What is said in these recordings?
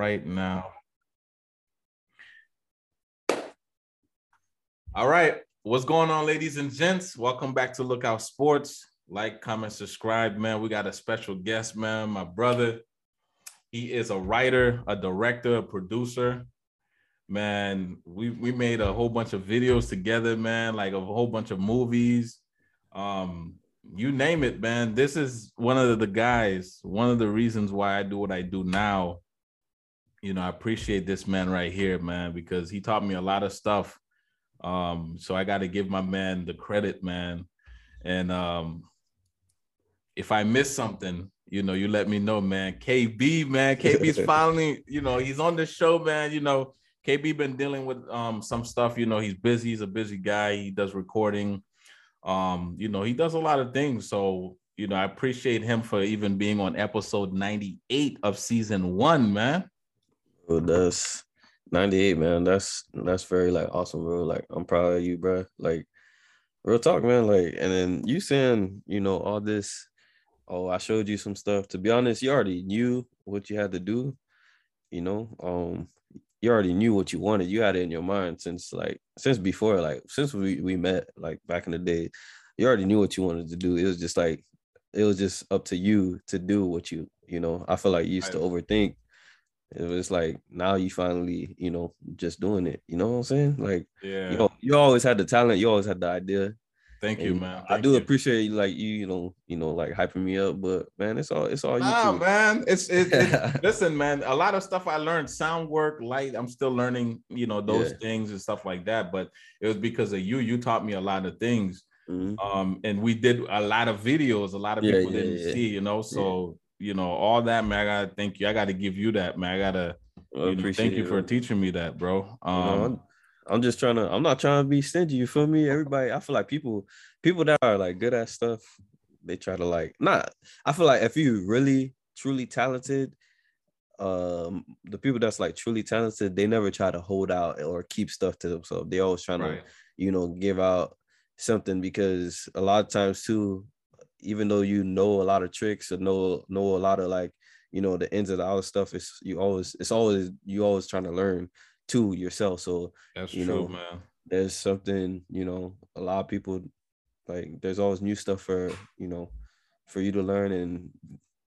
right now. All right. What's going on, ladies and gents? Welcome back to Lookout Sports. Like, comment, subscribe, man. We got a special guest, man. My brother. He is a writer, a director, a producer. Man, we we made a whole bunch of videos together, man, like a whole bunch of movies. Um, you name it, man. This is one of the guys, one of the reasons why I do what I do now. You know, I appreciate this man right here, man, because he taught me a lot of stuff. Um, so I got to give my man the credit, man. And um, if I miss something, you know, you let me know, man. KB, man, KB's finally, you know, he's on the show, man. You know, KB been dealing with um some stuff. You know, he's busy. He's a busy guy. He does recording. Um, you know, he does a lot of things. So, you know, I appreciate him for even being on episode 98 of season one, man. That's 98, man. That's that's very like awesome, bro. Like I'm proud of you, bro. Like real talk, man. Like, and then you saying, you know, all this. Oh, I showed you some stuff. To be honest, you already knew what you had to do. You know, um, you already knew what you wanted. You had it in your mind since like since before, like since we, we met, like back in the day, you already knew what you wanted to do. It was just like it was just up to you to do what you, you know. I feel like you used to overthink. It was like now you finally, you know, just doing it. You know what I'm saying? Like, yeah, you you always had the talent, you always had the idea. Thank you, man. Thank I do you. appreciate you, like you, you know, you know, like hyping me up, but man, it's all it's all nah, you. man. It's it, it listen, man. A lot of stuff I learned, sound work, light. I'm still learning, you know, those yeah. things and stuff like that. But it was because of you. You taught me a lot of things. Mm-hmm. Um, and we did a lot of videos. A lot of people yeah, didn't see, you know. So you know, all that, man. I gotta thank you. I gotta give you that, man. I gotta. Well, know, thank you for teaching me that, bro. Um, you know, I'm just trying to. I'm not trying to be stingy. You feel me? Everybody. I feel like people, people that are like good at stuff, they try to like not. I feel like if you really truly talented, um, the people that's like truly talented, they never try to hold out or keep stuff to themselves. They always trying right. to, you know, give out something because a lot of times too, even though you know a lot of tricks or know know a lot of like you know the ins and outs stuff, is you always it's always you always trying to learn to yourself. So that's you true, know, man. There's something, you know, a lot of people like there's always new stuff for, you know, for you to learn and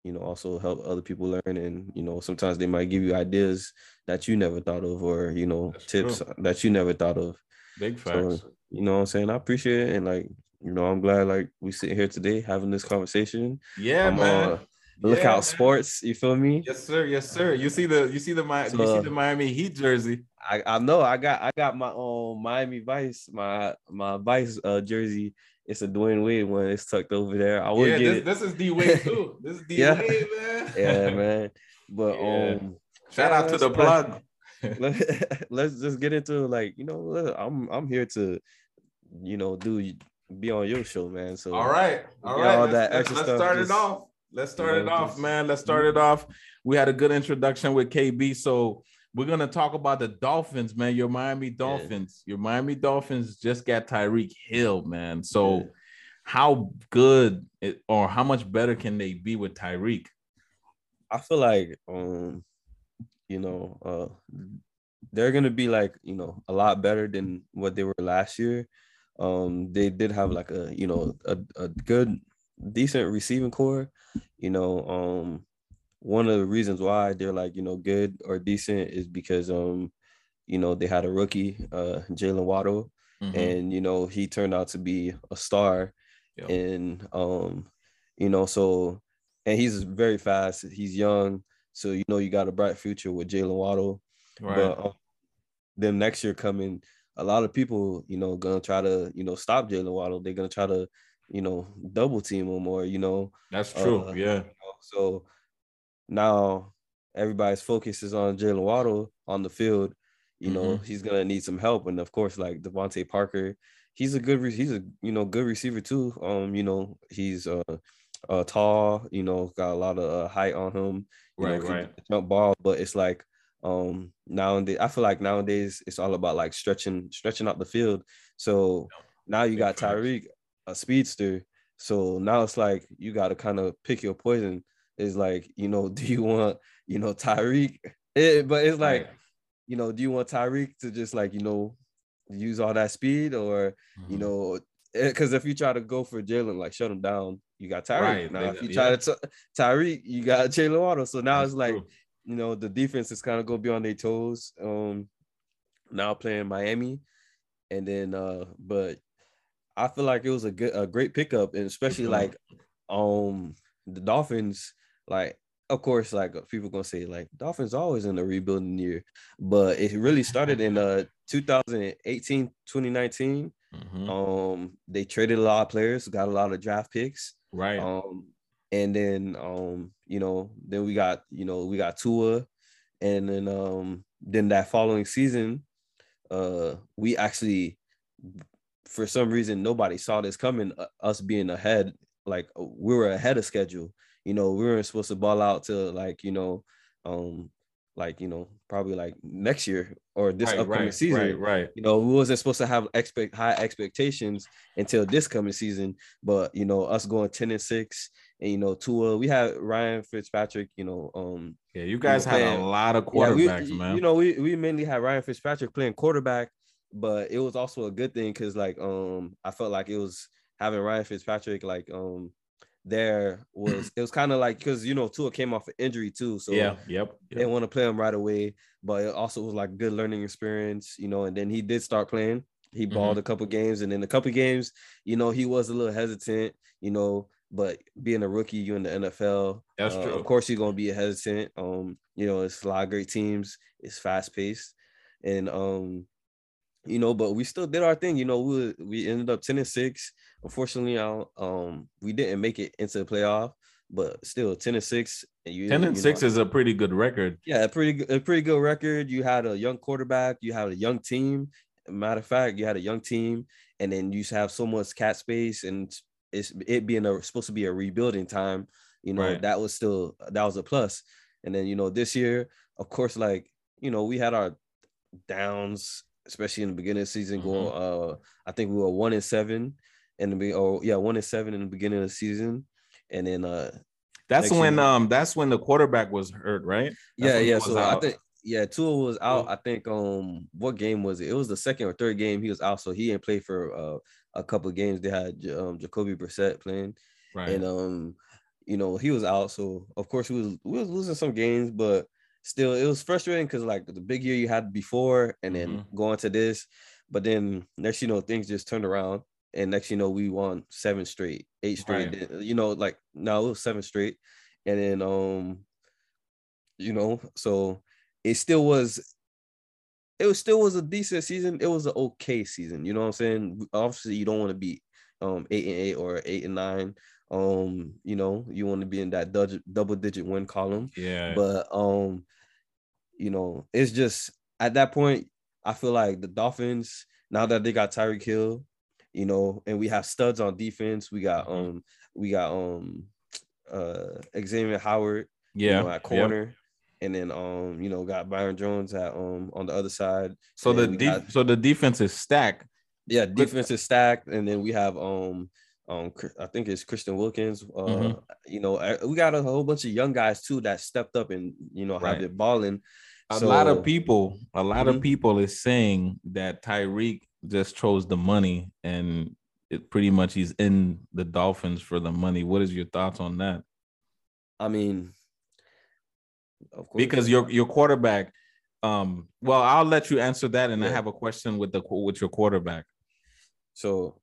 you know also help other people learn and you know sometimes they might give you ideas that you never thought of or you know that's tips true. that you never thought of big facts so, you know what i'm saying i appreciate it and like you know i'm glad like we sit here today having this conversation yeah I'm, man uh, Look yeah, out sports. You feel me? Yes, sir. Yes, sir. You see the you see the so, you see the Miami Heat jersey. I, I know I got I got my own Miami Vice, my my Vice uh jersey. It's a Dwyane Wade one. It's tucked over there. I would yeah, get this, it. This is D Wade too. This is D yeah. Wade, man. yeah, man. But yeah. um shout out to the plug. Let, let's just get into like, you know, I'm I'm here to, you know, do be on your show, man. So all right, all right. All let's, that extra let's, let's start just, it off. Let's start you know, it off, just, man. Let's start it off. We had a good introduction with KB. So we're gonna talk about the Dolphins, man. Your Miami Dolphins. Yeah. Your Miami Dolphins just got Tyreek Hill, man. So yeah. how good it, or how much better can they be with Tyreek? I feel like um, you know, uh they're gonna be like, you know, a lot better than what they were last year. Um, they did have like a you know a, a good decent receiving corps. You know, um, one of the reasons why they're like you know good or decent is because um, you know, they had a rookie, uh, Jaylen Waddle, mm-hmm. and you know he turned out to be a star, yep. and um, you know, so and he's very fast. He's young, so you know you got a bright future with Jaylen Waddle. Right. But um, then next year coming, a lot of people, you know, gonna try to, you know, stop Jaylen Waddle. They're gonna try to, you know, double team him or, you know. That's true. Uh, yeah. You know, so now everybody's focus is on Jaylen Waddle on the field. You know, mm-hmm. he's gonna need some help. And of course, like DeVante Parker, he's a good, re- he's a you know good receiver too. Um, you know, he's uh, uh tall. You know, got a lot of uh, height on him. You right, know, right. Jump ball, but it's like um nowadays I feel like nowadays it's all about like stretching stretching out the field. So now you got Tyreek, a speedster. So now it's like you got to kind of pick your poison. Is like you know, do you want you know Tyreek It, but it's like, you know, do you want Tyreek to just like you know use all that speed, or mm-hmm. you know, because if you try to go for Jaylen, like shut him down, you got Tyreek. Right. Now, if you try to t- Tyreek, you got Jaylen Waddle. So now That's it's like, true. You know, the defense is kind of go beyond their toes. Um, now playing Miami, and then uh, but I feel like it was a good, a great pickup, and especially like, um, the Dolphins, like of course, like people gonna say like Dolphins always in the rebuilding year, but it really started in uh 2018, 2019. Mm-hmm. Um, they traded a lot of players, got a lot of draft picks, right? Um, and then um, you know, then we got you know we got Tua, and then um, then that following season, uh, we actually for some reason nobody saw this coming, uh, us being ahead, like we were ahead of schedule. You know, we weren't supposed to ball out to like, you know, um, like, you know, probably like next year or this right, upcoming right, season. Right, right. You know, we wasn't supposed to have expect high expectations until this coming season. But you know, us going 10 and 6 and you know, Tua, we had Ryan Fitzpatrick, you know, um yeah, you guys you know, had playing, a lot of quarterbacks, yeah, we, man. You know, we, we mainly had Ryan Fitzpatrick playing quarterback, but it was also a good thing because like um I felt like it was having Ryan Fitzpatrick like um there was it was kind of like because you know Tua came off an injury too, so yeah, yep, yep. they want to play him right away. But it also was like good learning experience, you know. And then he did start playing. He balled mm-hmm. a couple games, and in a couple games, you know, he was a little hesitant, you know. But being a rookie, you in the NFL, that's uh, true. Of course, you're gonna be hesitant. Um, you know, it's a lot of great teams. It's fast paced, and um, you know, but we still did our thing. You know, we we ended up ten and six. Unfortunately, I, um, we didn't make it into the playoff, but still ten and six. And you, ten and you six know, is a pretty good record. Yeah, a pretty a pretty good record. You had a young quarterback. You had a young team. Matter of fact, you had a young team, and then you have so much cap space, and it's it being a, supposed to be a rebuilding time. You know, right. that was still that was a plus. And then you know this year, of course, like you know, we had our downs especially in the beginning of the season. Mm-hmm. Going, uh, I think we were one and seven in the be oh yeah, one and seven in the beginning of the season, and then uh, that's when year, um that's when the quarterback was hurt, right? That's yeah, yeah. So out. I think yeah, Tua was out. I think um what game was it? It was the second or third game he was out, so he didn't play for uh, a couple of games. They had um Jacoby Brissett playing, right? And um you know he was out, so of course we was we was losing some games, but still it was frustrating because like the big year you had before and then mm-hmm. going to this but then next you know things just turned around and next you know we won seven straight eight straight right. you know like no it was seven straight. And then um you know so it still was it was still was a decent season. It was an okay season you know what i'm saying? Obviously you don't want to be um eight and eight or eight and nine. Um you know you want to be in that double digit win column. Yeah. But um you know, it's just at that point, I feel like the Dolphins, now that they got Tyreek Hill, you know, and we have studs on defense. We got mm-hmm. um we got um uh Xavier Howard, yeah, you know, at corner. Yep. And then um, you know, got Byron Jones at um on the other side. So the de- got, so the defense is stacked. Yeah, defense is stacked, and then we have um um I think it's Christian Wilkins. Uh, mm-hmm. you know, we got a whole bunch of young guys too that stepped up and you know right. have it balling a so, lot of people, a lot mm-hmm. of people is saying that Tyreek just chose the money and it pretty much he's in the Dolphins for the money. What is your thoughts on that? I mean, of course. Because your your quarterback, um, well, I'll let you answer that, and yeah. I have a question with the with your quarterback. So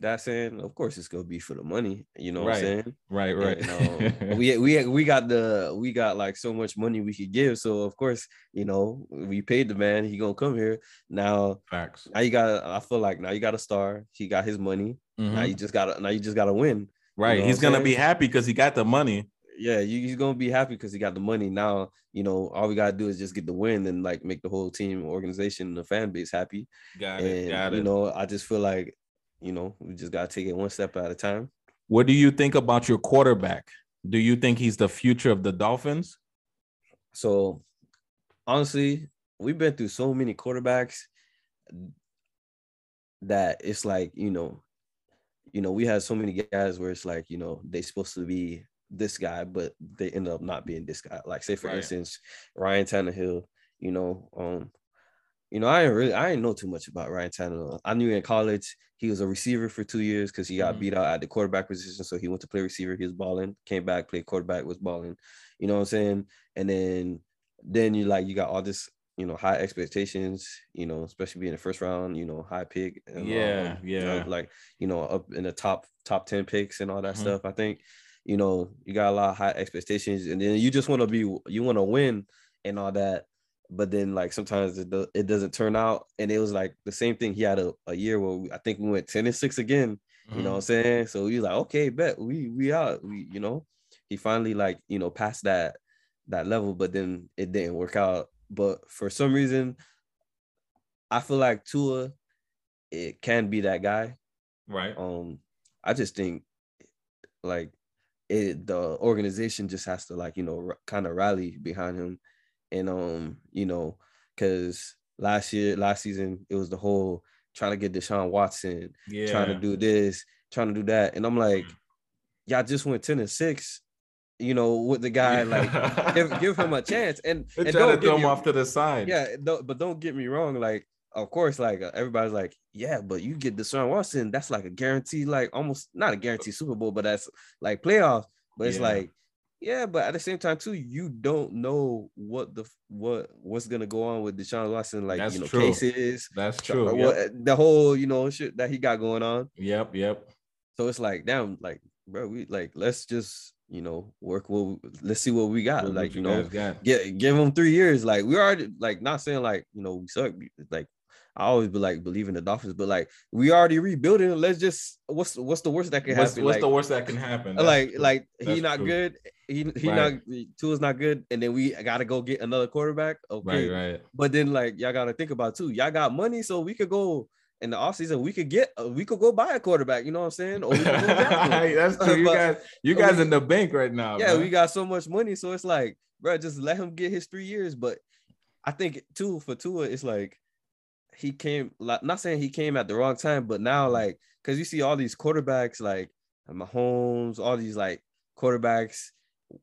that saying, of course, it's gonna be for the money. You know right. what I'm saying? Right, right. And, um, we we we got the we got like so much money we could give. So of course, you know, we paid the man. He gonna come here now. Facts. Now you got. I feel like now you got a star. He got his money. Mm-hmm. Now you just gotta. Now you just got to win. Right. You know he's gonna saying? be happy because he got the money. Yeah, you, he's gonna be happy because he got the money. Now, you know, all we gotta do is just get the win and like make the whole team, organization, the fan base happy. Got and, it. Got it. You know, I just feel like you know, we just got to take it one step at a time. What do you think about your quarterback? Do you think he's the future of the Dolphins? So, honestly, we've been through so many quarterbacks that it's like, you know, you know, we had so many guys where it's like, you know, they supposed to be this guy, but they end up not being this guy. Like say for Right. instance, Ryan Tannehill, you know, um, you know, I didn't really I didn't know too much about Ryan Tannehill. I knew in college he was a receiver for two years because he got Mhm. beat out at the quarterback position. So he went to play receiver, he was balling, came back, played quarterback, was balling, you know what I'm saying? And then then you like you got all this, you know, high expectations, you know, especially being the first round, you know, high pick. and, Yeah, um, you know, yeah. like you know, up in the top top 10 picks and all that Mhm. stuff. I think, you know, you got a lot of high expectations, and then you just want to be you want to win and all that. But then like sometimes it, do, it doesn't turn out. And it was like the same thing. He had a, a year where we, I think we went 10 and 6 again. You know what I'm saying? So we like, okay, bet we we out. We, you know, he finally like, you know, passed that that level, but then it didn't work out. But for some reason, I feel like Tua, it can be that guy. right. Um, I just think like it the organization just has to like, you know, r- kind of rally behind him. And um, you know, because last year, last season, it was the whole trying to get Deshaun Watson, Yeah. trying to do this, trying to do that. And I'm like, y'all just went 10 and 6, you know, with the guy, like give, give him a chance. And, They and try to don't throw him off to the side. yeah, but don't get me wrong, like of course, like uh, everybody's like, yeah, but you get Deshaun Watson, that's like a guarantee, like almost not a guarantee Super Bowl, but that's like playoffs. But it's like, yeah, but at the same time too, you don't know what the what what's gonna go on with Deshaun Watson, like That's you know, true. cases, That's true. Uh, yep. what the whole you know shit that he got going on. Yep. Yep. So it's like, damn, like, bro, we like let's just you know work what we- let's see what we got. What- like you know, get give him three years. Like we already like not saying like you know we suck. Like I always be like believe in the Dolphins, but like we already rebuilding. Let's just what's what's the worst that can What's, happen? what's like, the worst that can happen? That's like true. like he That's not true. good. He he Right. not Tua's not good, and then we gotta go get another quarterback. Okay, Right. Right. but then like y'all gotta think about too. Y'all got money, so we could go in the offseason, we could get uh, we could go buy a quarterback. You know what I'm saying? Or we could go. That's true. You But- guys, you guys we- in the bank right now. yeah, man. we got so much money, so it's like, bro, just let him get his three years. But I think too for Tua, it's like he came, like not saying he came at the wrong time, but now like because you see all these quarterbacks like Mahomes, all these like quarterbacks,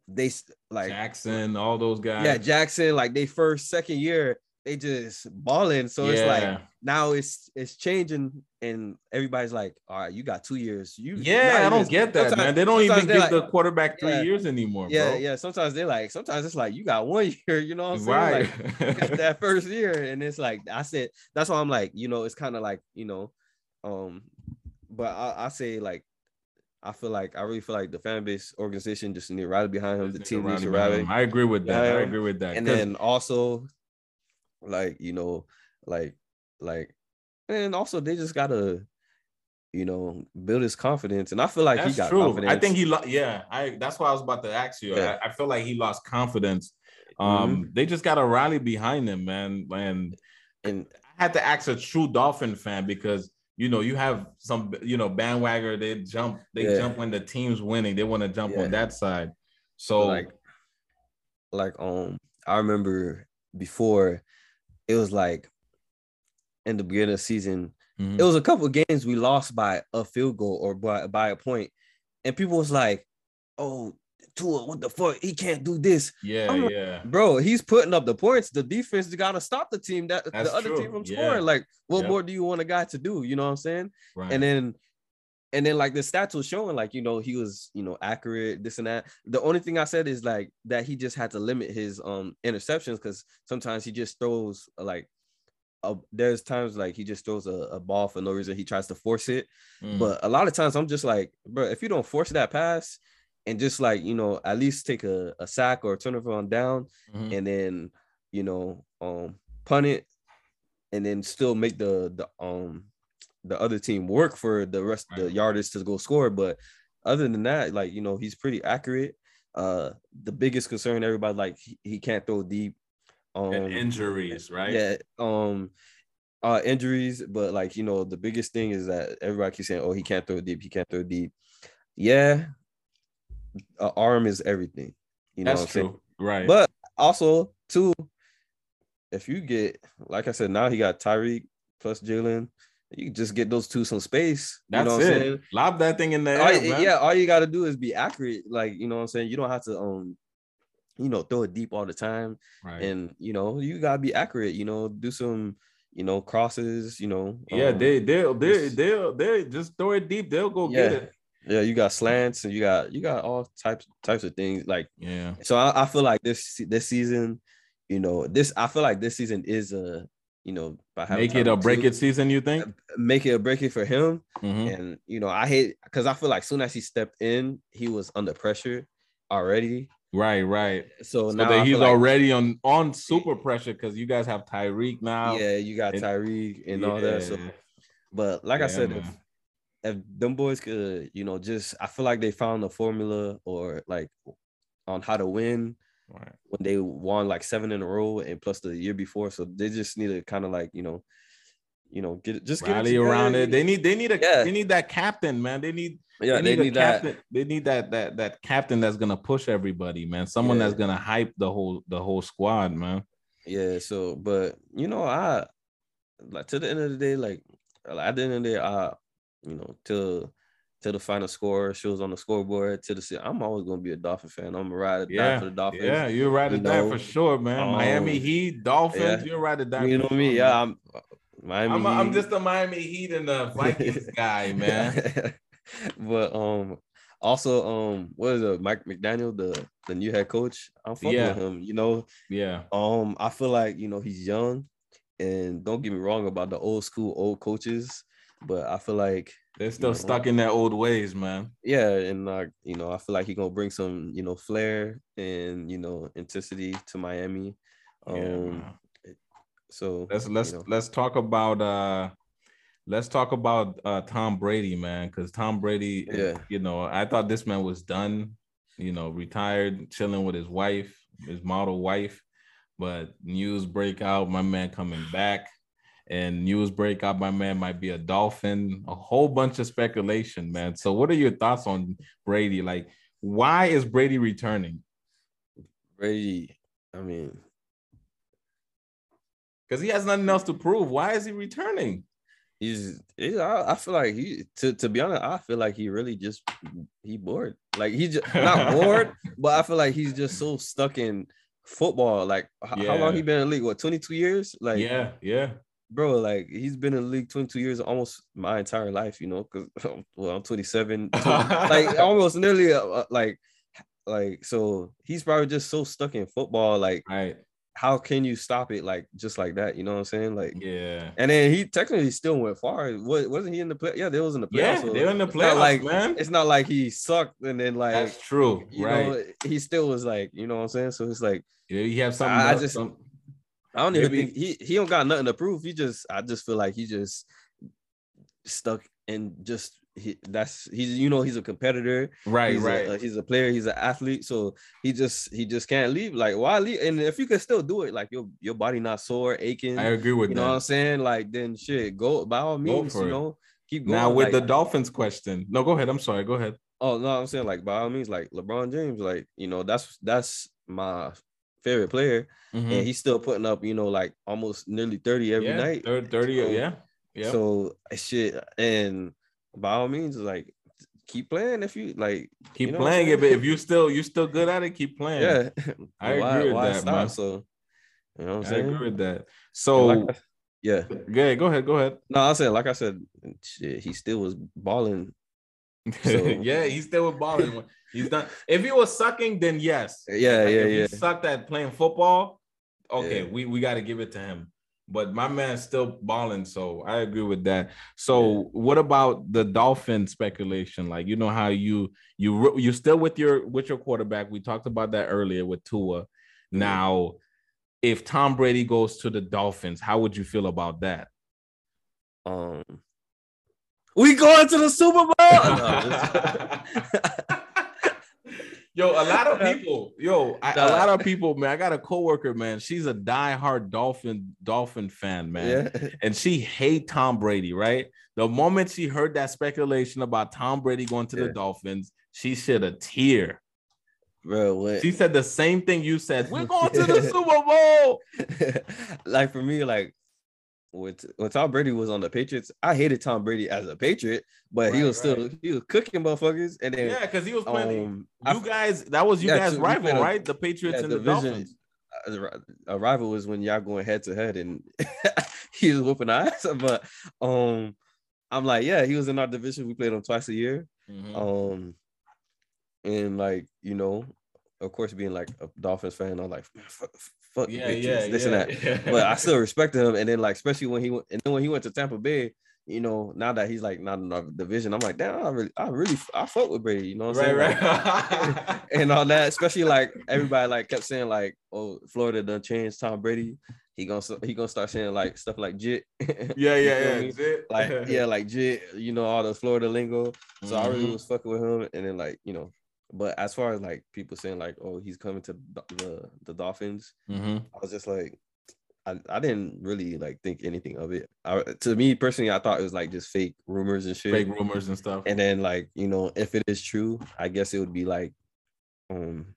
they like Jackson, all those guys. yeah Jackson, like they first second year they just balling. So it's like now it's it's changing, and everybody's like, all right, you got two years. You Yeah, I don't get that, sometimes- man. They don't even give they're the quarterback three Yeah. years anymore, yeah, bro. yeah. Sometimes they're like, sometimes it's like you got one year, you know what I'm saying? Right. Like that first year, and it's like I said, that's why I'm like, you know, it's kind of like, you know, um, but I, I say like I feel like I really feel like the fan base organization just need to rally behind him. The team needs to rally. I agree with that. I agree with that. And then also, like you know, like like, and also they just gotta, you know, build his confidence. And I feel like that's he got true. confidence. I think he, lo- yeah. I that's why I was about to ask you. Yeah. I, I feel like he lost confidence. Mm-hmm. Um, they just got to rally behind him, man. And and I had to ask a true Dolphin fan because you know you have some you know bandwagger. They jump, they Yeah. jump when the team's winning. They want to jump Yeah. on that side. So like like um I remember before it was like in the beginning of the season, mhm. it was a couple of games we lost by a field goal or by, by a point, and people was like, "Oh, Tua, what the fuck? He can't do this, yeah, like, yeah. bro. He's putting up the points. The defense got to stop the team that That's the other true. team from Yeah. scoring. Like, what Yep. more do you want a guy to do? You know what I'm saying? Right. And then and then like the stats was showing like you know he was you know accurate this and that the only thing i said is like that he just had to limit his um interceptions because sometimes he just throws like a, there's times like he just throws a, a ball for no reason he tries to force it Mm. but a lot of times i'm just like bro if you don't force that pass and just like you know at least take a, a sack or a turnover on down Mhm. and then you know um punt it and then still make the the um the other team work for the rest of the Right. yardage to go score but other than that like you know he's pretty accurate uh the biggest concern everybody like he, he can't throw deep um And injuries, right? yeah um uh injuries but like you know the biggest thing is that everybody keeps saying oh he can't throw deep he can't throw deep yeah a arm is everything you know That's what I'm saying? true. Right. But also, too, if you get like I said, now he got Tyreek plus Jaylen. you just get those two some space. That's you know it. what I'm saying? Lob that thing in the All air, yeah, all you gotta do is be accurate. Like, you know what I'm saying? You don't have to um, you know, throw it deep all the time. Right. And you know, you gotta be accurate, you know, do some, you know, crosses, you know. yeah, um, they they'll they they'll they just throw it deep. They'll go get it. Yeah, you got slants and you got you got all types types of things. Like Yeah. so I, I feel like this this season, you know, this I feel like this season is a you know by having Make it a break too, it season. You think? make it a break it for him. Mhm. And you know, I hate because I feel like soon as he stepped in, he was under pressure already. Right, right. So, So now that he's like, already on on super pressure because you guys have Tyreek now. yeah, you got Tyreek and all that. So, but like I said, if if them boys could, you know, just I feel like they found a formula or like on how to win Right. when they won like seven in a row and plus the year before. So they just need to kind of like you know, you know, get just get it Rally around it. They need they need a Yeah. they need that captain, man. They need yeah, they need, a that. captain. They need that that that captain that's gonna push everybody, man. Someone Yeah. that's gonna hype the whole the whole squad, man. Yeah, so but you know, I like to the end of the day, like at the end of the day, I you know, till till the final score shows on the scoreboard, to the I'm always gonna be a Dolphin fan. I'm gonna ride or die Yeah, for the Dolphins. yeah, you're right you at that know, for sure, man. Miami um, Heat, Dolphins, yeah. you're right at that. You know me, yeah. I'm Miami. I'm, a, I'm just a Miami Heat and the Vikings guy, man. but um also um what is it, Mike McDaniel, the the new head coach? I'm fucking Yeah. with him, you know. Yeah, Um, I feel like you know he's young, and don't get me wrong about the old school old coaches, but I feel like they're still know. stuck in their old ways, man. yeah, and like you know, I feel like he's gonna bring some you know flair and you know intensity to Miami. Um, Yeah, man. so let's let's you know, let's talk about uh let's talk about uh Tom Brady, man, because Tom Brady, Yeah. you know, I thought this man was done, you know, retired, chilling with his wife, his model wife, but news break out, my man coming back. And news break out, my man might be a dolphin, a whole bunch of speculation, man. So, what are your thoughts on Brady? Like, why is Brady returning? Brady. I mean, Because he has nothing else to prove. Why is he returning? he's, he's I, I feel like he to to be honest, I feel like he really just he bored. Like he just not bored, but I feel like he's just so stuck in football. Like h- how long he been in the league? What 22 years? Like yeah, yeah. Bro, like he's been in the league 22 years, almost my entire life, you know, because well, I'm 27, 20 like almost nearly uh, uh, like like so he's probably just so stuck in football. Like, Right. how can you stop it like just like that? You know what I'm saying? Like Yeah. and then he technically still went far. Wa- Wasn't he in the play? Yeah, they was in the play, Yeah, so they're in the playoffs, like man. it's not like he sucked and then like That's true. you right. know he still was like you know what I'm saying. So it's like yeah, you have something. I else, just- some- I don't even Maybe- think he he don't got nothing to prove. He just I just feel like he just stuck and just he that's he's you know he's a competitor. right, he's right. A, uh, he's a player. He's an athlete. So he just he just can't leave. Like why leave? And if you can still do it, like your your body not sore, aching. I agree with you know what I'm saying? Like then shit, go by all means. You it. know, keep going. Now with the Dolphins question. No, go ahead. I'm sorry. Go ahead. Oh no, I'm saying like by all means, like LeBron James, like you know that's that's my favorite player, Mhm. and he's still putting up you know like almost nearly thirty every yeah, night. thir- 30, So- yeah. Yeah. So shit, and by all means, like keep playing if you like. keep you know playing it, but if you still you still good at it, keep playing. Yeah, I agree with that, man. So you know what I'm I agree with that. So like I- yeah, yeah, go ahead, go ahead. no, I said like I said, shit, he still was balling. So- yeah, he's still with balling. He's done. If he was sucking, then yes. Yeah, Like, yeah, if yeah. He sucked at playing football. Okay, Yeah. we we got to give it to him. But my man's still balling, so I agree with that. So, what about the Dolphin speculation? Like, you know how you you you still with your with your quarterback. We talked about that earlier with Tua. Mm-hmm. Now, if Tom Brady goes to the Dolphins, how would you feel about that? Um, we going to the Super Bowl. No, Yo, a lot of people, yo, I, a lot of people, man. I got a coworker, man. She's a diehard Dolphin Dolphin fan, man. yeah, and she hate Tom Brady, right? The moment she heard that speculation about Tom Brady going to the Dolphins, she shed a tear. bro. What? She said the same thing you said. We're going to the Super Bowl. like for me, like with when Tom Brady was on the Patriots, I hated Tom Brady as a Patriot, but right, he was still he was cooking motherfuckers. And then yeah, because he was playing. Um, you guys, that was you yeah, guys' rival, right? The Patriots yeah, and the Dolphins. A rival was when y'all going head to head, and he was whooping ass. But um, I'm like, yeah, he was in our division. We played him twice a year. Mm-hmm. Um, and like you know, of course, being like a Dolphins fan, I'm like, fuck, fuck yeah, yeah, this yeah, and that. Yeah. But I still respect him. And then like, especially when he went, and then when he went to Tampa Bay, you know, now that he's like not in our division, I'm like, damn, I really, I really, I fuck with Brady. You know what I'm right, saying? Right, right. and all that, especially like everybody like kept saying like, oh, Florida done changed Tom Brady. He gonna he gonna start saying like stuff like jit. Yeah, yeah, yeah. Jit. Like yeah, like jit. You know all the Florida lingo. So mm-hmm. I really mm-hmm. was fucking with him, and then like you know but as far as like people saying like, oh, he's coming to the the Dolphins, mm-hmm. I was just like, I, I didn't really like think anything of it. I, to me personally, I thought it was like just fake rumors and shit, fake rumors and stuff. And then like you know, if it is true, I guess it would be like, um,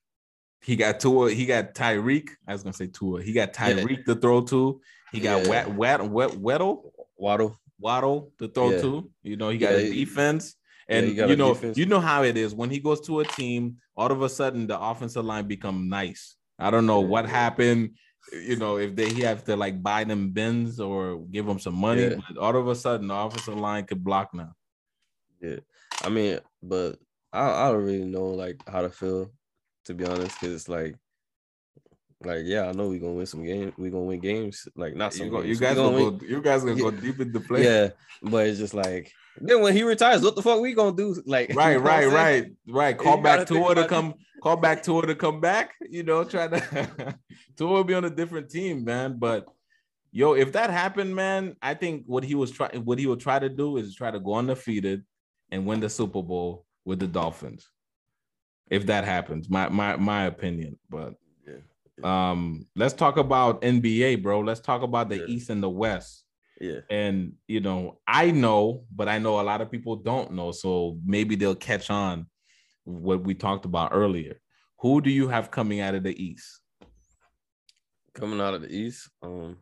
he got Tua, he got Tyreek. I was gonna say Tua. He got Tyreek yeah. to throw to. He got yeah. Wet Wet Wet Weddle Waddle Waddle to throw yeah. to. You know, he got yeah, defense. And yeah, you, you know, defense. you know how it is when he goes to a team, all of a sudden the offensive line become nice. I don't know what happened. You know, if they have to like buy them bins or give them some money, yeah. but all of a sudden the offensive line could block now. Yeah, I mean, but I, I don't really know like how to feel, to be honest, because it's like like, yeah, I know we're gonna win some games. We're gonna win games. Like, not some. You, you guys gonna, gonna go. You guys gonna go deep in the play. Yeah, but it's just like then when he retires, what the fuck we gonna do? Like, right, you know right, right, right. Call back Tua to come. Call back Tua to come back. You know, try to Tua will be on a different team, man. But yo, if that happened, man, I think what he was trying, what he would try to do is try to go undefeated and win the Super Bowl with the Dolphins. If that happens, my my my opinion, but yeah. um, let's talk about NBA, bro. Let's talk about the yeah. East and the West. Yeah. And you know, I know, but I know a lot of people don't know. So maybe they'll catch on what we talked about earlier. Who do you have coming out of the East? Coming out of the East, um,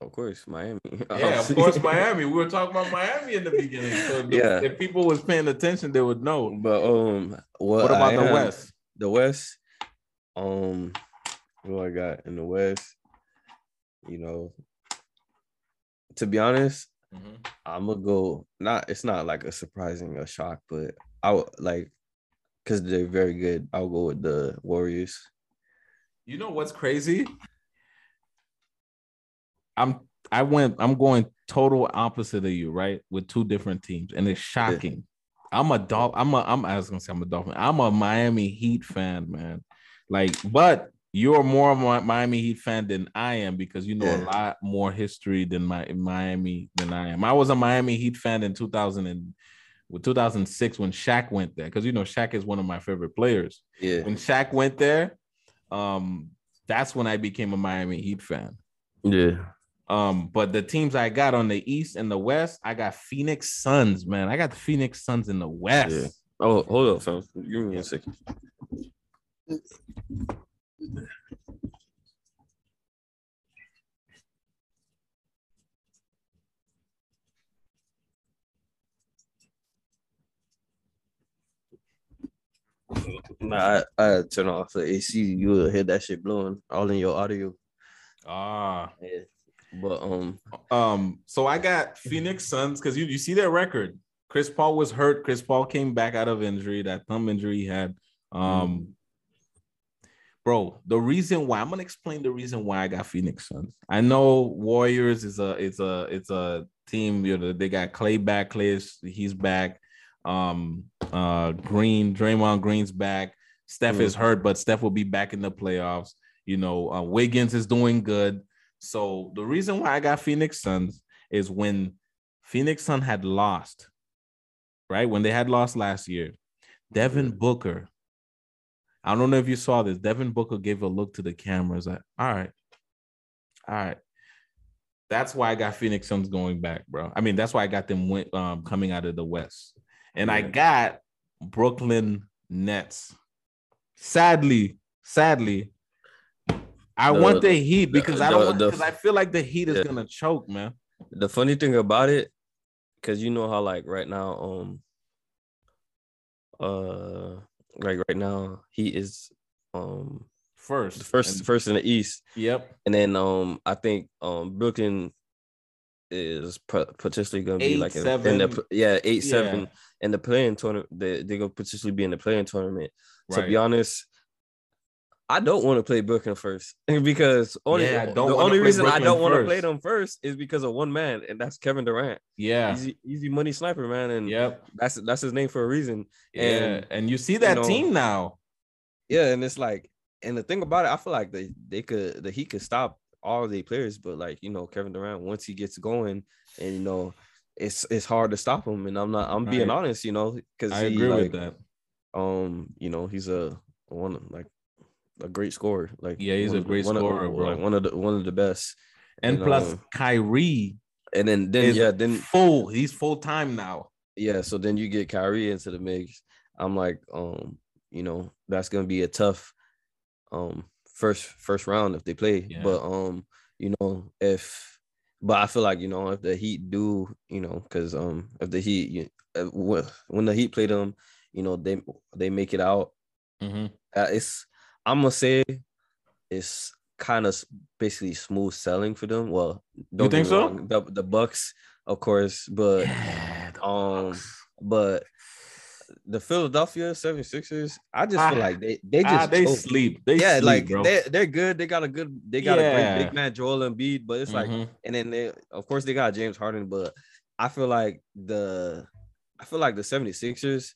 of course, Miami. Yeah, of course, Miami. We were talking about Miami in the beginning. So yeah. if people was paying attention, they would know. But um, what, what about I the West? The West, um, who I got in the West, you know, to be honest, mm-hmm. I'm gonna go. Not it's not like a surprising a shock, but I would like because they're very good. I'll go with the Warriors. You know what's crazy? I'm I went I'm going total opposite of you, right? With two different teams, and it's shocking. Yeah. I'm a dog. I'm a. I'm. I was gonna say I'm a Dolphin. I'm a Miami Heat fan, man. Like, but you're more of a Miami Heat fan than I am because you know yeah. a lot more history than my Miami than I am. I was a Miami Heat fan in 2000 and with 2006 when Shaq went there because you know Shaq is one of my favorite players. Yeah. When Shaq went there, um, that's when I became a Miami Heat fan. Yeah. Um, but the teams I got on the East and the West, I got Phoenix Suns, man. I got the Phoenix Suns in the West. Yeah. Oh, hold on, fellas. Give me a second. Nah, I, I turn off the AC. You will hear that shit blowing all in your audio. Ah, yeah. But um, um, so I got Phoenix Suns because you you see their record. Chris Paul was hurt. Chris Paul came back out of injury, that thumb injury he had. Um, bro, the reason why I'm gonna explain the reason why I got Phoenix Suns. I know Warriors is a it's a it's a team. You know they got Clay back. Clay is he's back. Um, uh, Green, Draymond Green's back. Steph mm. is hurt, but Steph will be back in the playoffs. You know, uh, Wiggins is doing good. So the reason why I got Phoenix Suns is when Phoenix Sun had lost, right? When they had lost last year, Devin Booker I don't know if you saw this. Devin Booker gave a look to the cameras. Like, all right, all right. That's why I got Phoenix Suns going back, bro. I mean, that's why I got them went, um, coming out of the West, and yeah. I got Brooklyn Nets. Sadly, sadly, I the, want the Heat because the, I don't because I feel like the Heat is yeah. gonna choke, man. the funny thing about it, because you know how like right now, um, uh, like right now he is um First, first And- first in the East, Yep. and then um I think um Brooklyn is potentially gonna be Eight, like in, in the yeah eight Yeah. seven in the play-in tournament. They they gonna potentially be in the play-in tournament. To be honest, I don't want to play Brooklyn first because only Yeah, I don't the only reason I don't want to play them first is because of one man, and that's Kevin Durant. Yeah. Easy, easy money sniper, man, and Yep. that's that's his name for a reason. Yeah. And, And, you see that know, team now. Yeah, and it's like, and the thing about it, I feel like they they could that he could stop all the players, but like you know Kevin Durant once he gets going, and you know it's it's hard to stop him. And I'm not I'm being Right. honest, you know, because I he agree like with that. um you know he's a one like a great scorer. Like Yeah, he's a of the- great one of- scorer, bro. Like one of the one of the best. And and, plus, um, Kyrie And then then yeah then full. He's full time now. yeah so then you get Kyrie into the mix. I'm like um you know that's gonna be a tough um first first round if they play. Yeah. But um you know if but I feel like you know if the Heat do you know because um if the Heat you, uh, when when the Heat play them you know they they make it out Mm-hmm. uh, it's I'm gonna say it's kind of basically smooth selling for them. Well, don't think so? wrong, The, the Bucks, of course, but Yeah, the um, Bucks. but the Philadelphia 76ers, I just feel Ah, like they they Ah, just they choke. sleep. They yeah, sleep, like bro. they they're good. They got a good. They got a great big man, Joel Embiid. But it's like, Mhm. and then they, of course, they got James Harden. But I feel like the, I feel like the 76ers,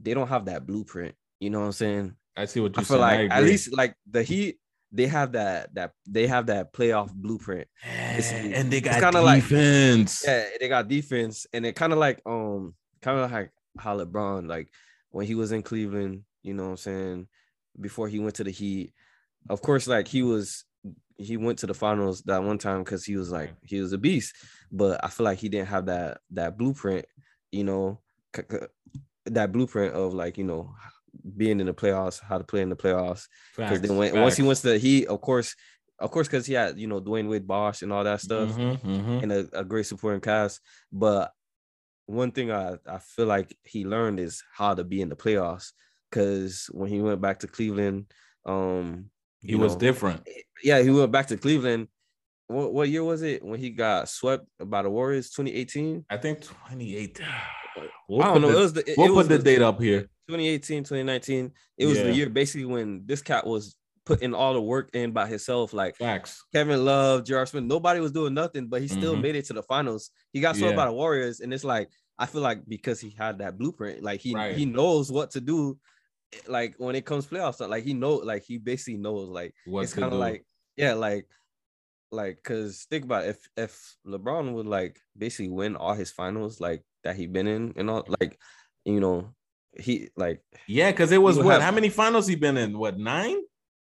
they don't have that blueprint. You know what I'm saying? I see what you're feel saying. like at least like the Heat, they have that that they have that playoff blueprint. it's- and they it's got kinda like- defense. Yeah, they got defense, and it kind of like um kind of like how LeBron like when he was in Cleveland, you know what I'm saying, before he went to the Heat. Of course, like he was he went to the finals that one time because he was like he was a beast, but I feel like he didn't have that that blueprint, you know, c- c- that blueprint of like you know being in the playoffs, how to play in the playoffs. Because then when, once he went to he of course, of course, because he had you know Dwyane Wade, Bosh, and all that stuff Mhm, mhm. and a, a great supporting cast. But one thing I, I feel like he learned is how to be in the playoffs. Cause when he went back to Cleveland, um, he was know, different. Yeah, he went back to Cleveland. What what year was it when he got swept by the Warriors? 2018. I think 28. I We'll don't know. the, it was the it, we'll it put the date up here. 2018, 2019. It was Yeah. the year basically when this cat was putting all the work in by himself. Like Facts. Kevin Love, J.R. Smith, nobody was doing nothing, but he still Mhm. made it to the finals. He got swept Yeah. by the Warriors, and it's like I feel like because he had that blueprint, like he Right. he knows what to do. Like when it comes playoffs, like he know, like he basically knows, like What it's kind of like yeah, like like because think about it, if if LeBron would like basically win all his finals like that he been in and all like you know he like yeah, because it was what? have- How many finals he been in? What nine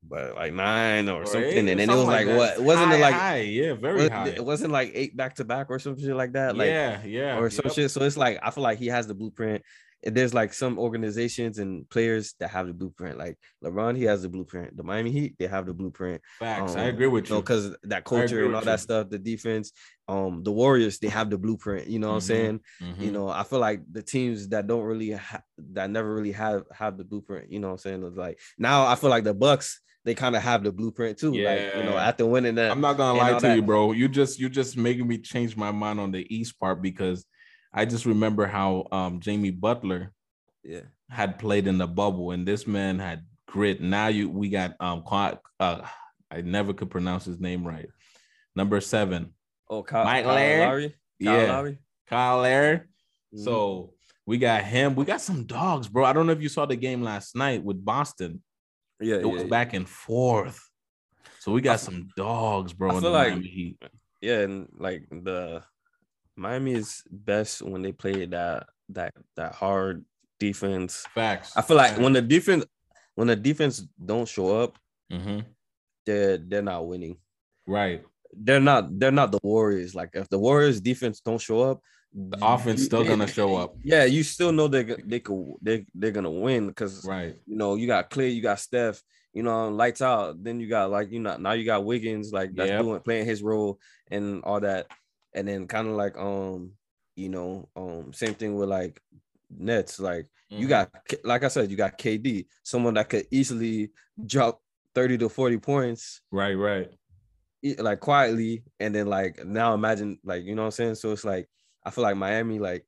but like nine or, Or something, eight and then it was like, that. what wasn't High, it like high? Yeah, very was- high. it wasn't like eight back to back or some shit like that like yeah, yeah. or some yep. shit so it's like I feel like he has the blueprint there's like some organizations and players that have the blueprint like LeBron he has the blueprint the Miami Heat they have the blueprint Facts. I um, agree with you know, you. because that culture and all that you. stuff, the defense, um, the Warriors, they have the blueprint. You know what Mhm. I'm saying? Mhm. You know, I feel like the teams that don't really ha- that never really have have the blueprint. You know what I'm saying? It's like now I feel like the Bucks they kind of have the blueprint too. Like you know, after winning that, I'm not gonna lie to that. you, bro. You just you just making me change my mind on the East part because I just remember how um Jimmy Butler yeah, had played in the bubble and this man had grit. Now you we got um uh I never could pronounce his name right. Number seven, oh Kyle, Mike Kyle Laird? Lowry, Kyle yeah, Lowry. Kyle Laird. Mhm. So we got him. We got some dogs, bro. I don't know if you saw the game last night with Boston. yeah, It yeah, was yeah. back and forth. So we got some dogs, bro. I feel like- Miami Heat. yeah, and like the Miami is best when they play that that that hard defense. Facts. I feel like when the defense when the defense don't show up, hmm they're they're not winning. Right. They're not they're not the Warriors. Like if the Warriors defense don't show up, the offense still gonna show up. Yeah, you still know they they could they they're gonna win because right. You know, you got Clay, you got Steph, you know, lights out. Then you got like you know now you got Wiggins like that's yep. doing playing his role and all that, and then kind of like um you know um same thing with like Nets like mm-hmm. you got like I said you got KD someone that could easily drop thirty to forty points. Right, right. Like quietly, and then like now imagine like you know what I'm saying. So it's like I feel like Miami like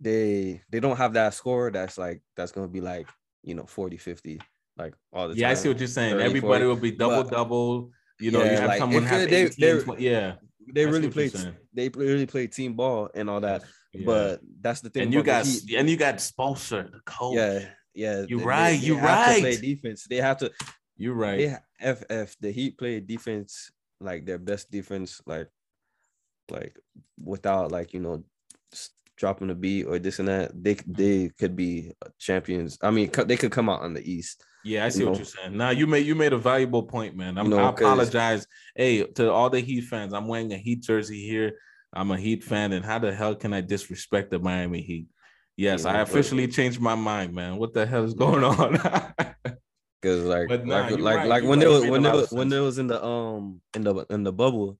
they they don't have that score that's like that's gonna be like you know 40 50 like all the yeah, time. I see what you're saying. Everybody 40. will be double but, double. You know, yeah, you have like, someone have they, 18, yeah. They really play. They really play team ball and all that. Yeah. But that's the thing. And you got and you got Spoelstra, the coach. Yeah, yeah. You right. They, you right. play defense. They have to. You're right. They, if if the Heat play defense like their best defense, like like without like you know dropping a beat or this and that, they they could be champions. I mean, they could come out on the East. Yeah, I see you what know? you're saying. Now you made you made a valuable point, man. You know, i apologize. Hey, to all the Heat fans, I'm wearing a Heat jersey here. I'm a Heat fan, and how the hell can I disrespect the Miami Heat? Yes, I officially changed my mind, man. What the hell is going on? Because like, nah, like, like, right, like when right. they was when they was when they was in the um in the in the bubble,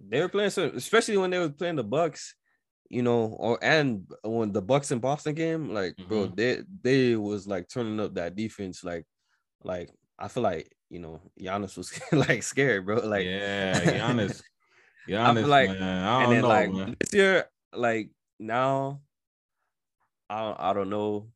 they were playing so especially when they were playing the Bucks you know, or and when the Bucks and Boston game, like mm-hmm. bro, they they was like turning up that defense, like like I feel like you know Giannis was like scared, bro. Like yeah, Giannis, Giannis, I feel like, man. I don't and then, know, like man. this year, like now, I I don't know.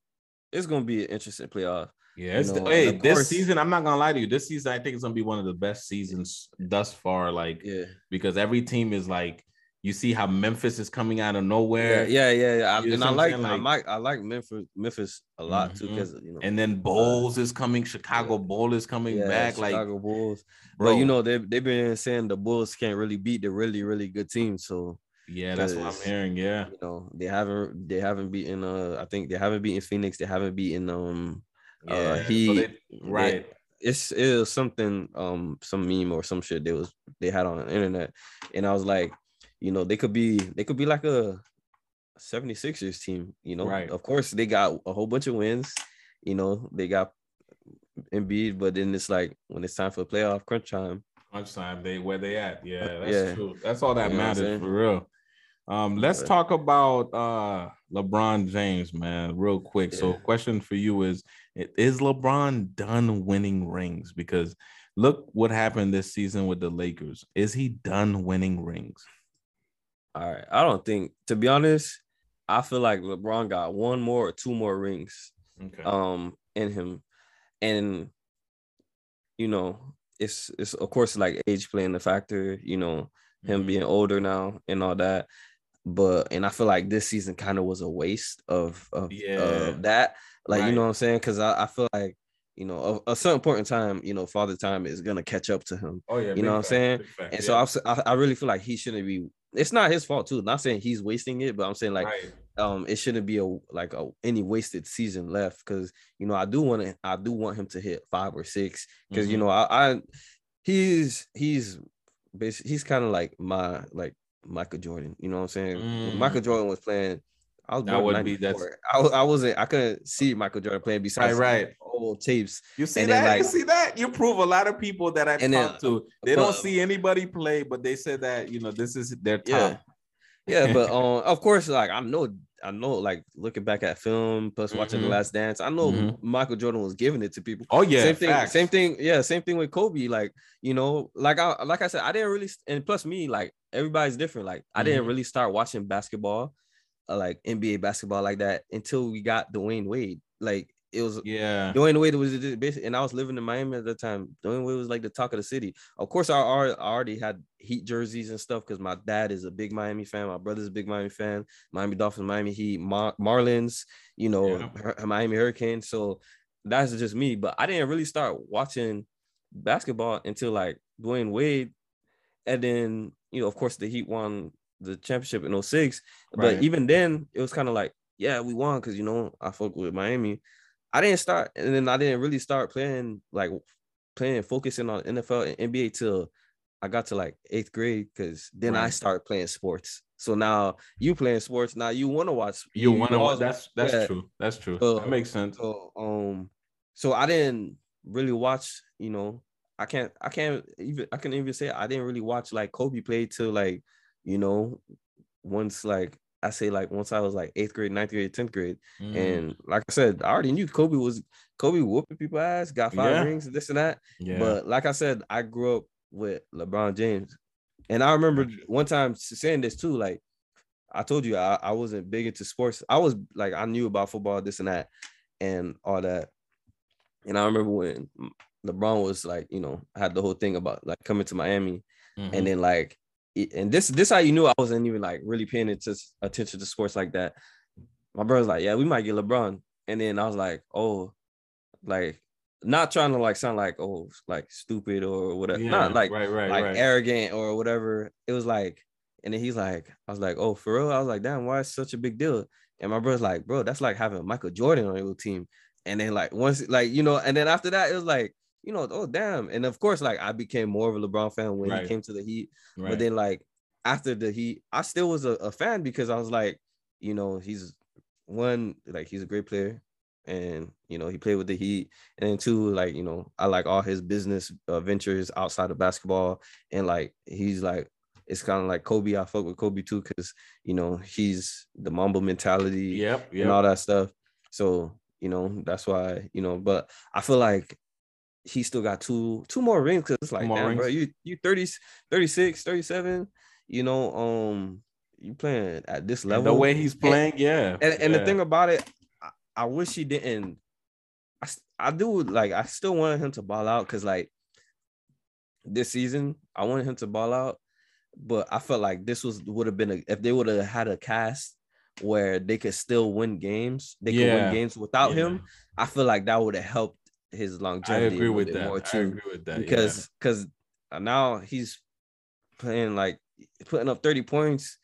It's gonna be an interesting playoff. Yeah, you know, hey, this course, season, I'm not gonna lie to you. This season, I think it's gonna be one of the best seasons thus far. Like, yeah, because every team is like you see how Memphis is coming out of nowhere. Yeah, yeah, yeah. I, and I like, like, I like, I like Memphis, Memphis a lot mm-hmm. too because you know. And then Bulls uh, is coming. Chicago yeah. Bull is coming yeah, back. Chicago like Bulls, bro. But you know they they've been saying the Bulls can't really beat the really really good team. So yeah, that's what I'm hearing. Yeah, you know they haven't they haven't beaten. Uh, I think they haven't beaten Phoenix. They haven't beaten um. Uh, yeah, uh, he so they, right. They, it's it was something um some meme or some shit they was they had on the internet and I was like you know, they could be they could be like a 76ers team, you know. Right. Of course, they got a whole bunch of wins. You know, they got Embiid, but then it's like when it's time for playoff crunch time. Crunch time, they where they at? Yeah, that's yeah. true. That's all that you matters for real. Um, let's talk about uh LeBron James, man, real quick. Yeah. So, question for you is: Is LeBron done winning rings? Because look what happened this season with the Lakers. Is he done winning rings? All right. I don't think, to be honest, I feel like LeBron got one more or two more rings okay. um in him. And you know, it's it's of course like age playing the factor, you know, him mm-hmm. being older now and all that. But and I feel like this season kind of was a waste of of, yeah. of that. Like, right. you know what I'm saying? Cause I, I feel like you know, a, a, certain point in time, you know, father time is gonna catch up to him. Oh yeah, you know what I'm saying. and yeah. so I, I really feel like he shouldn't be it's not his fault too. Not saying he's wasting it, but I'm saying like right. um it shouldn't be a like a any wasted season left because you know I do want to I do want him to hit five or six because mm-hmm. you know I, I he's he's basically he's kind of like my like Michael Jordan. You know what I'm saying? Mm. Michael Jordan was playing I was that would be that. I, I wasn't. I couldn't see Michael Jordan playing besides right, right. old tapes. You see and that? Like, you see that? You prove a lot of people that I've talked to. They but, don't see anybody play, but they said that you know this is their top. Yeah, yeah but um, of course, like I know, I know, like looking back at film plus watching mm-hmm. The Last Dance, I know mm-hmm. Michael Jordan was giving it to people. Oh yeah, same thing. Facts. Same thing. Yeah, same thing with Kobe. Like you know, like I like I said, I didn't really, and plus me, like everybody's different. Like I didn't mm-hmm. really start watching basketball uh, Uh, like NBA basketball like that until we got Dwyane Wade. Like it was yeah. Dwyane Wade was basically, and I was living in Miami at the time. Dwyane Wade was like the talk of the city. Of course, I already had Heat jerseys and stuff because my dad is a big Miami fan. My brother's a big Miami fan. Miami Dolphins, Miami Heat, Mar- Marlins. You know, yeah. Miami Hurricanes. So that's just me. But I didn't really start watching basketball until like Dwyane Wade, and then you know, of course, the Heat won the championship in 06. Right. But even then, it was kind of like, yeah, we won because you know I fuck with Miami. I didn't start, and then I didn't really start playing like playing focusing on NFL and NBA till I got to like eighth grade because then right. I started playing sports. So now you playing sports. Now you want to watch. You, you want to watch. That's that's yeah. true. That's true. So, that makes sense. So um, so I didn't really watch. You know, I can't. I can't even. I can even say I didn't really watch like Kobe play till like, you know, once like I say like once I was like eighth grade, ninth grade, tenth grade, mm. and like I said, I already knew Kobe was Kobe whooping people ass, got five yeah. rings, this and that. Yeah. But like I said, I grew up with LeBron James, and I remember one time saying this too. Like I told you, I, I wasn't big into sports. I was like I knew about football, this and that, and all that. And I remember when LeBron was like, you know, had the whole thing about like coming to Miami, mm-hmm. and then like and this this is how you knew I wasn't even like really paying attention to sports like that. My brother's like, yeah, we might get LeBron, and then I was like, oh, like not trying to like sound like oh like stupid or whatever, yeah, not like right, right, like right. arrogant or whatever. It was like, and then he's like, I was like, oh, for real? I was like, damn, why is such a big deal? And my brother's like, bro, that's like having Michael Jordan on your team. And then like once like you know, and then after that, it was like you know, oh damn. And of course, like I became more of a LeBron fan when right. he came to the Heat. Right. But then like after the Heat, I still was a, a, fan because I was like, you know, he's one, like he's a great player. And you know, he played with the Heat. And then two, like, you know, I like all his business uh, ventures outside of basketball. And like he's like it's kind of like Kobe. I fuck with Kobe too, because you know, he's the Mamba mentality yep, yep. and all that stuff. So, you know, that's why, you know, but I feel like he still got two two more rings because it's like damn, bro, you you 30 36 37 you know um you playing at this level the way he's playing and, yeah and, and yeah. the thing about it I, I, wish he didn't I, I do like I still wanted him to ball out because like this season I wanted him to ball out but I felt like this was would have been a if they would have had a cast where they could still win games they yeah. could win games without yeah. him I feel like that would have helped his longevity. I agree with that. More too, I agree with that because because yeah. now he's playing like putting up thirty points.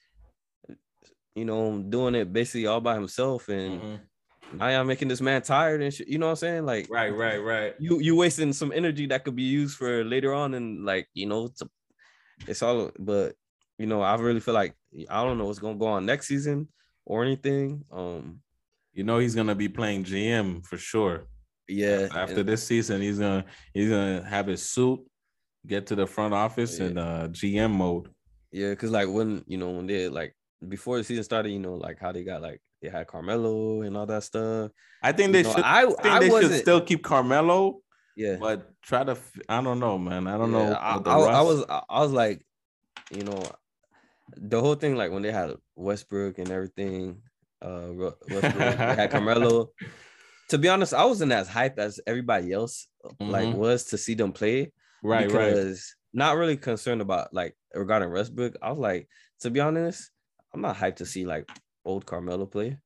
You know, doing it basically all by himself, and mm-hmm. now I'm making this man tired and shit. You know what I'm saying? Like, right, right, right. You you wasting some energy that could be used for later on, and like you know, it's, it's all. But you know, I really feel like I don't know what's gonna go on next season or anything. Um, you know, he's gonna be playing GM for sure. Yeah. After this season, he's gonna he's gonna have his suit, get to the front office yeah. in uh GM mode. Yeah, because like when you know when they like before the season started, you know, like how they got like they had Carmelo and all that stuff. I think they you should. Know, I, I think I they should still keep Carmelo. Yeah, but try to. I don't know, man. I don't yeah, know. I, I, I, was. I was like, you know, the whole thing like when they had Westbrook and everything. Uh, Westbrook, they had Carmelo. To be honest, I wasn't as hyped as everybody else mm-hmm. like was to see them play. Right, because right. not really concerned about like regarding Westbrook. I was like, to be honest, I'm not hyped to see like old Carmelo play.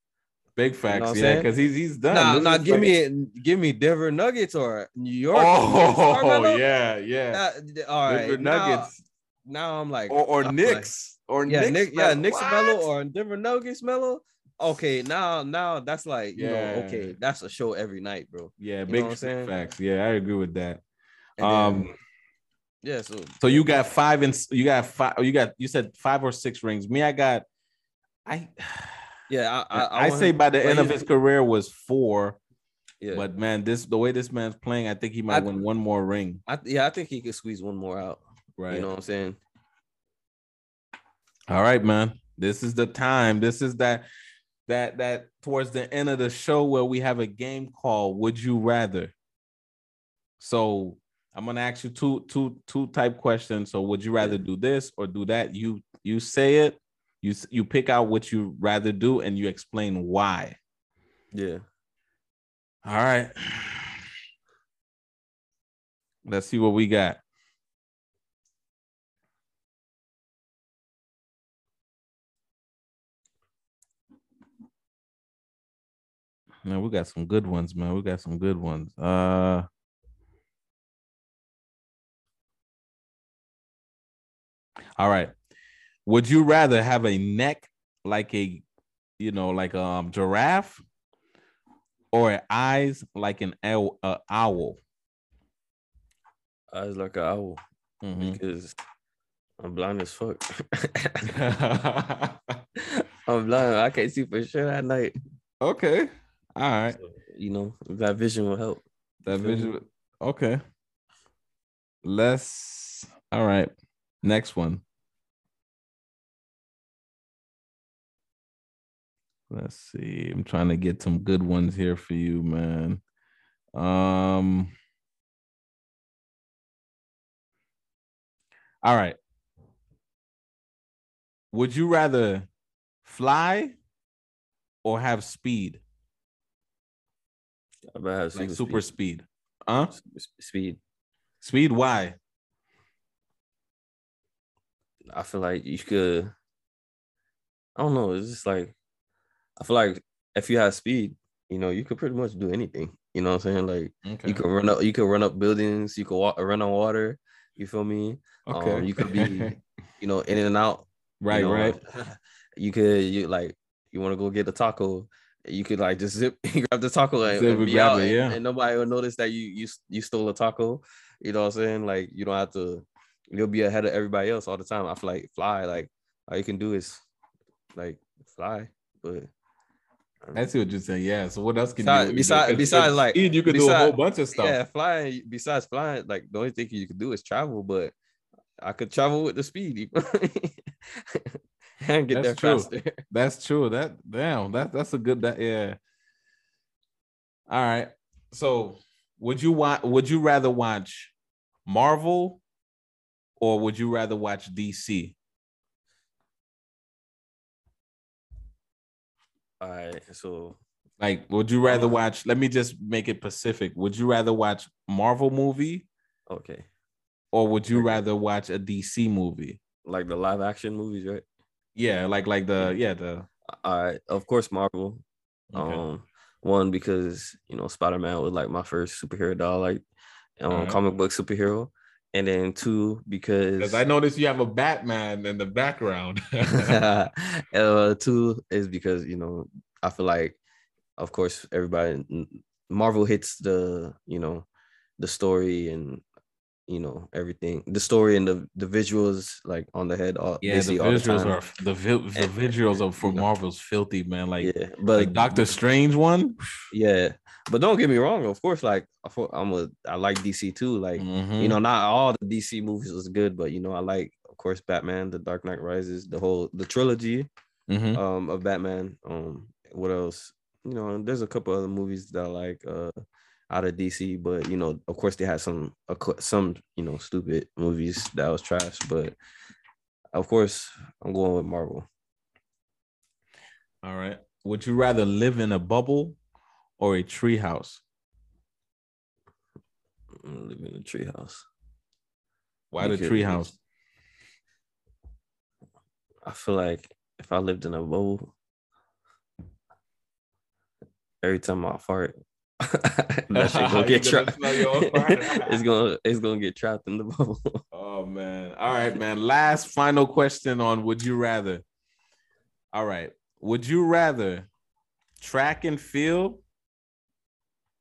Big facts, you know yeah, because he's he's done. Nah, nah give like... me give me Denver Nuggets or New York. Oh, yeah, yeah. Uh, all right, Denver Nuggets. Now, now I'm like, or or Knicks, like, or yeah, Knicks, Nick, yeah, Knicks Melo or Denver Nuggets Melo okay, now now that's like you yeah. know, okay, that's a show every night, bro. Yeah, you big facts. Yeah, I agree with that. And um then, yeah, so so you got five and you got five you got you said five or six rings. Me, I got I yeah, I I, I, I say by the end of his career was four. Yeah. But man, this the way this man's playing, I think he might I, win one more ring. I, yeah, I think he could squeeze one more out. Right. You know what I'm saying? All right, man. This is the time. This is that that that towards the end of the show where we have a game call Would You Rather. So I'm gonna ask you two two two type questions. So would you rather do this or do that? You you say it, you you pick out what you rather do and you explain why. Yeah. All right. Let's see what we got. Man, we got some good ones, man. We got some good ones. Uh All right. Would you rather have a neck like a, you know, like a um, giraffe, or eyes like an owl? Uh, owl? Eyes like an owl, mm-hmm. because I'm blind as fuck. I'm blind. I can't see for sure at night. Okay. All right. So, you know, that vision will help. That vision. Okay. Let's. All right. Next one. Let's see. I'm trying to get some good ones here for you, man. Um. All right. Would you rather fly or have speed? I bet have like super speed. speed. Huh? Speed. Speed. Why? I feel like you could. I don't know. It's just like I feel like if you have speed, you know, you could pretty much do anything. You know what I'm saying? Like okay. you could run up, you could run up buildings, you could walk, run on water. You feel me? Okay. Um, you could be, you know, in and out. Right, you know, right. You could you like you want to go get a taco. You could like just zip grab the taco and, and be out, it, yeah. and, and, nobody will notice that you you you stole a taco. You know what I'm saying? Like you don't have to. You'll be ahead of everybody else all the time. I feel like fly. Like all you can do is like fly, but um, I see what you're saying. Yeah. So what else can besides, you do? besides, besides like you could besides, do a whole bunch of stuff. Yeah, flying. Besides flying, like the only thing you could do is travel. But I could travel with the speed and get that's there true. faster. That's true. That damn. That that's a good. That yeah. All right. So would you want? Would you rather watch Marvel, or would you rather watch DC? All right, so like, would you rather um, watch? Let me just make it Pacific. Would you rather watch Marvel movie? Okay. Or would you rather watch a DC movie? Like the live action movies, right? Yeah, like like the yeah the. All right, of course Marvel. Okay. Um, one because you know Spider Man was like my first superhero doll, like um, right. comic book superhero and then two because I noticed you have a Batman in the background. uh, two is because you know I feel like, of course, everybody Marvel hits the you know the story and you know everything. The story and the the visuals like on the head all yeah the visuals the are the, vi- the visuals of for marvel's filthy man. Like yeah but like doctor strange one? Yeah but don't get me wrong of course like i'm a i like dc too like mm-hmm. you know not all the dc movies was good but you know i like of course batman the dark knight rises the whole the trilogy mm-hmm. um of batman. Um what else? You know there's a couple other movies that i like uh out of DC, but you know, of course, they had some some you know stupid movies that was trash. But of course, I'm going with Marvel. All right. Would you rather live in a bubble or a treehouse? Live in a treehouse. Why because the treehouse? I feel like if I lived in a bubble, every time I fart, that shit gonna get trapped. it's gonna it's gonna get trapped in the bubble. oh man. All right, man. Last final question on would you rather? All right. Would you rather track and field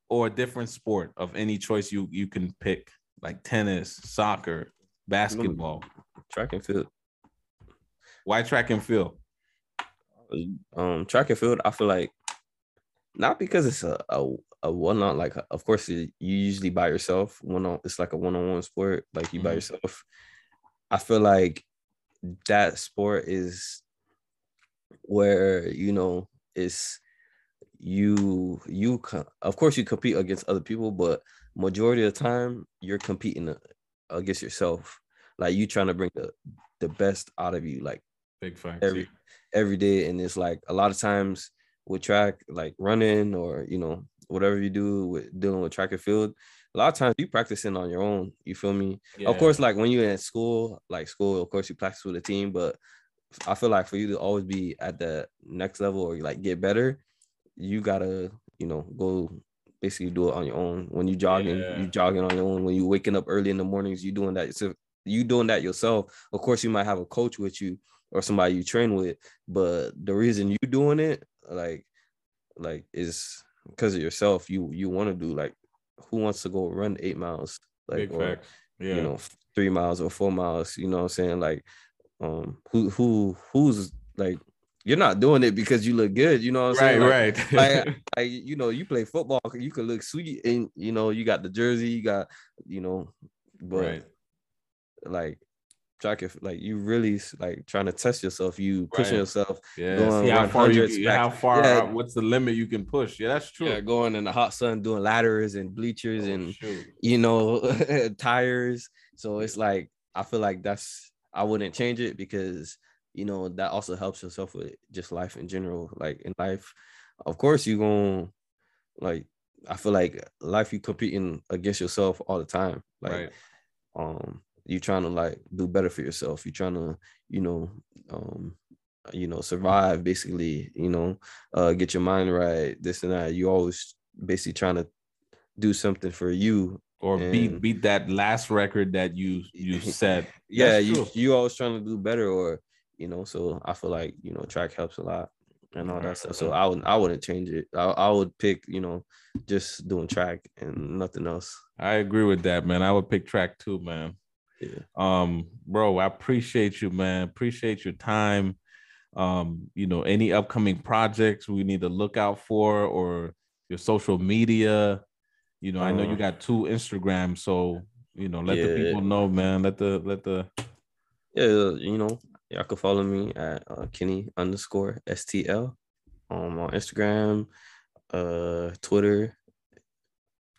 or a different sport of any choice you you can pick, like tennis, soccer, basketball? Track and field. Why track and field? Um, track and field, I feel like not because it's a, a a one on like of course you usually by yourself one on it's like a one-on-one sport like you mm-hmm. by yourself. I feel like that sport is where you know it's you you of course you compete against other people but majority of the time you're competing against yourself. Like you trying to bring the the best out of you like big facts. every every day and it's like a lot of times with track like running or you know whatever you do with dealing with track and field, a lot of times you practicing on your own. You feel me? Yeah. Of course, like when you're in school, like school, of course you practice with a team, but I feel like for you to always be at the next level or like get better, you gotta, you know, go basically do it on your own. When you jogging, yeah. you jogging on your own. When you waking up early in the mornings, you doing that. So you doing that yourself. Of course, you might have a coach with you or somebody you train with, but the reason you doing it, like, like is because of yourself, you you want to do like who wants to go run eight miles, like Big or, yeah. you know three miles or four miles. You know what I'm saying? Like, um, who who who's like you're not doing it because you look good. You know what I'm right, saying? Like, right. like, like, you know, you play football, you can look sweet, and you know, you got the jersey, you got, you know, but right. like track if like you really like trying to test yourself, you pushing right. yourself, yeah. Going See how far you, back. how far yeah. what's the limit you can push? Yeah, that's true. Yeah, going in the hot sun, doing ladders and bleachers oh, and shoot. you know tires. So it's like I feel like that's I wouldn't change it because you know that also helps yourself with just life in general. Like in life, of course you gonna like I feel like life you competing against yourself all the time. Like right. um you're trying to like do better for yourself. You're trying to, you know, um, you know, survive basically, you know, uh get your mind right, this and that. You always basically trying to do something for you or and, beat beat that last record that you you set. yeah, you you always trying to do better or you know, so I feel like, you know, track helps a lot and all that stuff. So I would I wouldn't change it. I, I would pick, you know, just doing track and nothing else. I agree with that, man. I would pick track too, man. Yeah. Um, bro, I appreciate you, man. Appreciate your time. Um, you know, any upcoming projects we need to look out for or your social media. You know, I know you uh-huh. got two Instagrams, so you know, let yeah. the people know, man. Let the let the yeah, you know, y'all can follow me at uh, Kenny underscore STL um, on Instagram, uh, Twitter,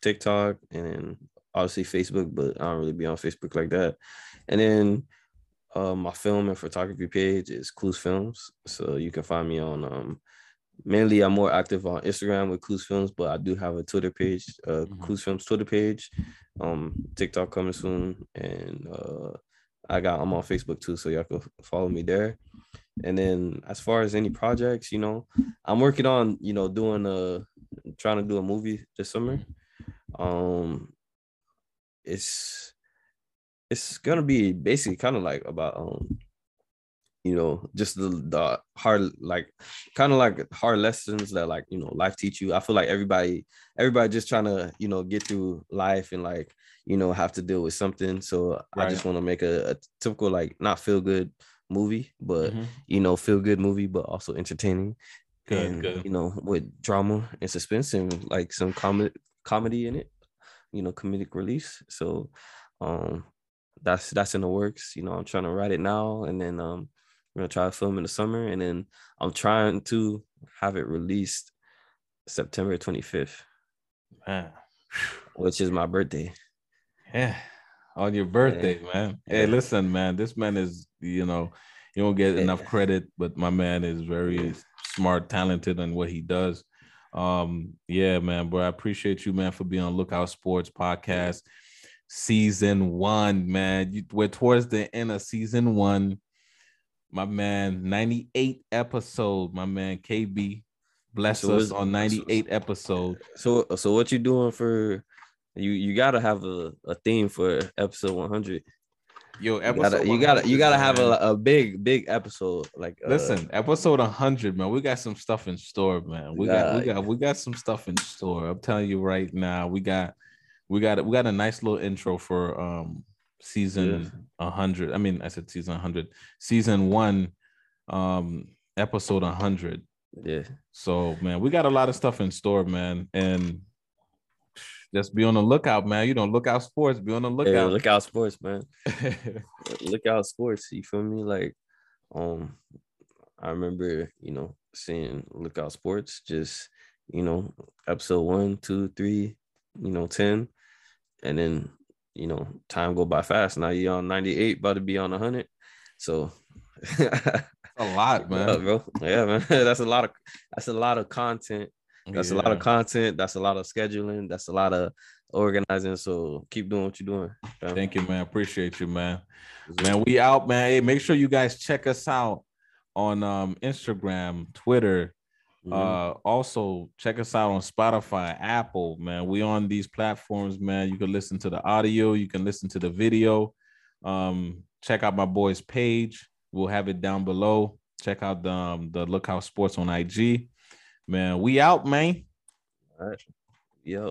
TikTok, and obviously Facebook, but I don't really be on Facebook like that. And then uh, my film and photography page is Clues Films. So you can find me on um, mainly I'm more active on Instagram with Clues Films, but I do have a Twitter page, uh mm-hmm. Clues Films Twitter page, um, TikTok coming soon, and uh I got I'm on Facebook too, so y'all can follow me there. And then as far as any projects, you know, I'm working on, you know, doing a trying to do a movie this summer. Um it's it's gonna be basically kind of like about um you know just the, the hard like kind of like hard lessons that like you know life teach you i feel like everybody everybody just trying to you know get through life and like you know have to deal with something so right. i just want to make a, a, typical like not feel good movie but mm-hmm. you know feel good movie but also entertaining good, and good. you know with drama and suspense and like some comedy comedy in it you know, comedic release. So um that's that's in the works. You know, I'm trying to write it now and then um I'm gonna try to film in the summer and then I'm trying to have it released September 25th. Man. Which is my birthday. Yeah. On your birthday, yeah. man. Hey, listen, man. This man is, you know, you don't get yeah. enough credit, but my man is very smart, talented in what he does. Um, yeah, man, bro. I appreciate you, man, for being on Lookout Sports Podcast. Season one, man. You, we're towards the end of season one. My man, 98 episode, my man KB. Bless so us on 98 so, episode. So so what you doing for you you gotta have a, a theme for episode 100. Yo, episode you gotta you gotta, have a, a big big episode. Like uh, listen, episode 100, man. We got some stuff in store, man. We got we got we got some stuff in store. I'm telling you right now, we got we got we got a nice little intro for um season yeah. 100. I mean, I said season 100. Season 1 um episode 100. Yeah. So, man, we got a lot of stuff in store, man. And just be on the lookout, man. You know, lookout sports. Be on the lookout. Yeah, lookout sports, man. lookout sports. You feel me? Like, um, I remember, you know, seeing lookout sports. Just, you know, episode one, two, three, you know, ten, and then, you know, time go by fast. Now you're on ninety eight, about to be on hundred. So. a lot, man. Yeah, bro. Yeah, man. that's a lot of that's a lot of content that's yeah. a lot of content. That's a lot of scheduling. That's a lot of organizing. So keep doing what you're doing. Fam. Thank you, man. Appreciate you, man. Man, we out, man. Hey, make sure you guys check us out on um, Instagram, Twitter. Mm-hmm. Uh, also check us out on Spotify, Apple, man. We on these platforms, man. You can listen to the audio, you can listen to the video. Um, check out my boy's page. We'll have it down below. Check out the um, the Lookout Sports on IG. Man, we out, man. All right. Yo.